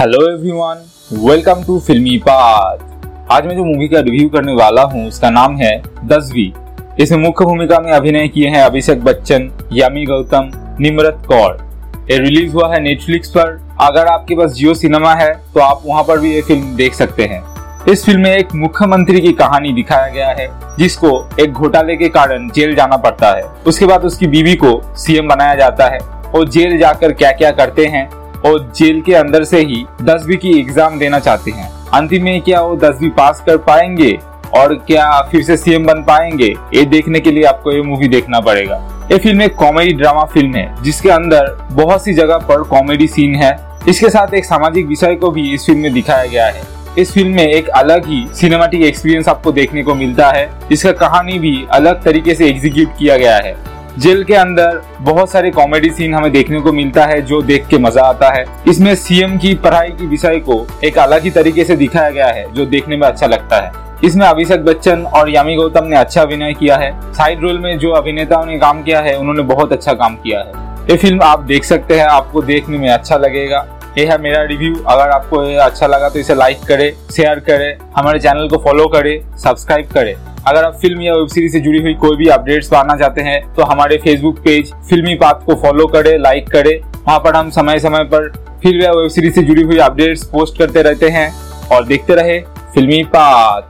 Hello everyone welcome to Filmy path आज मैं जो मूवी का रिव्यू करने वाला हूँ, उसका नाम है दसवीं। इसमें मुख्य भूमिका में अभिनय किए हैं अभिषेक बच्चन, यामी गौतम, निमरत कौर। ये रिलीज़ हुआ है नेटफ्लिक्स पर। अगर आपके पास जियो सिनेमा है तो आप वहाँ पर भी ये फ़िल्म देख सकते हैं। इस फ़िल्म में एक मुख्यमंत्री की कहानी दिखाया गया है, जिसको एक घोटाले के कारण जेल जाना पड़ता है। उसके बाद उसकी बीवी को सीएम बनाया जाता है, और जेल जाकर क्या क्या करते हैं और जेल के अंदर से ही दसवीं की एग्ज़ाम देना चाहते हैं। अंतिम में क्या वो दसवीं पास कर पाएँगे और क्या फिर से सीएम बन पाएँगे? ये देखने के लिए आपको ये मूवी देखना पड़ेगा। ये फ़िल्म एक कॉमेडी ड्रामा फ़िल्म है, जिसके अंदर बहुत सी जगह पर कॉमेडी सीन है। इसके साथ एक सामाजिक विषय को भी इस फ़िल्म में दिखाया गया है। इस फ़िल्म में एक अलग ही सिनेमाटिक एक्सपीरियंस आपको देखने को मिलता है। इसका कहानी भी अलग तरीके से एग्जीक्यूट किया गया है। जेल के अंदर बहुत सारे कॉमेडी सीन हमें देखने को मिलता है, जो देख के मज़ा आता है। इसमें सीएम की पढ़ाई की विषय को एक अलग ही तरीके से दिखाया गया है, जो देखने में अच्छा लगता है। इसमें अभिषेक बच्चन और यामी गौतम ने अच्छा अभिनय किया है। साइड रोल में जो अभिनेताओं ने काम किया है, उन्होंने बहुत अच्छा काम किया है। ये फ़िल्म आप देख सकते हैं, आपको देखने में अच्छा लगेगा। ये है मेरा रिव्यू अगर आपको अच्छा लगा तो इसे लाइक करे शेयर करे, हमारे चैनल को फॉलो करे सब्सक्राइब करे। अगर आप फ़िल्म या वेब सीरीज़ से जुड़ी हुई कोई भी अपडेट्स पाना चाहते हैं तो हमारे फेसबुक पेज फिल्मी पाथ को फॉलो करें लाइक करें। वहाँ पर हम समय समय पर फ़िल्म या वेब सीरीज़ से जुड़ी हुई अपडेट्स पोस्ट करते रहते हैं और देखते रहे फिल्मी पाथ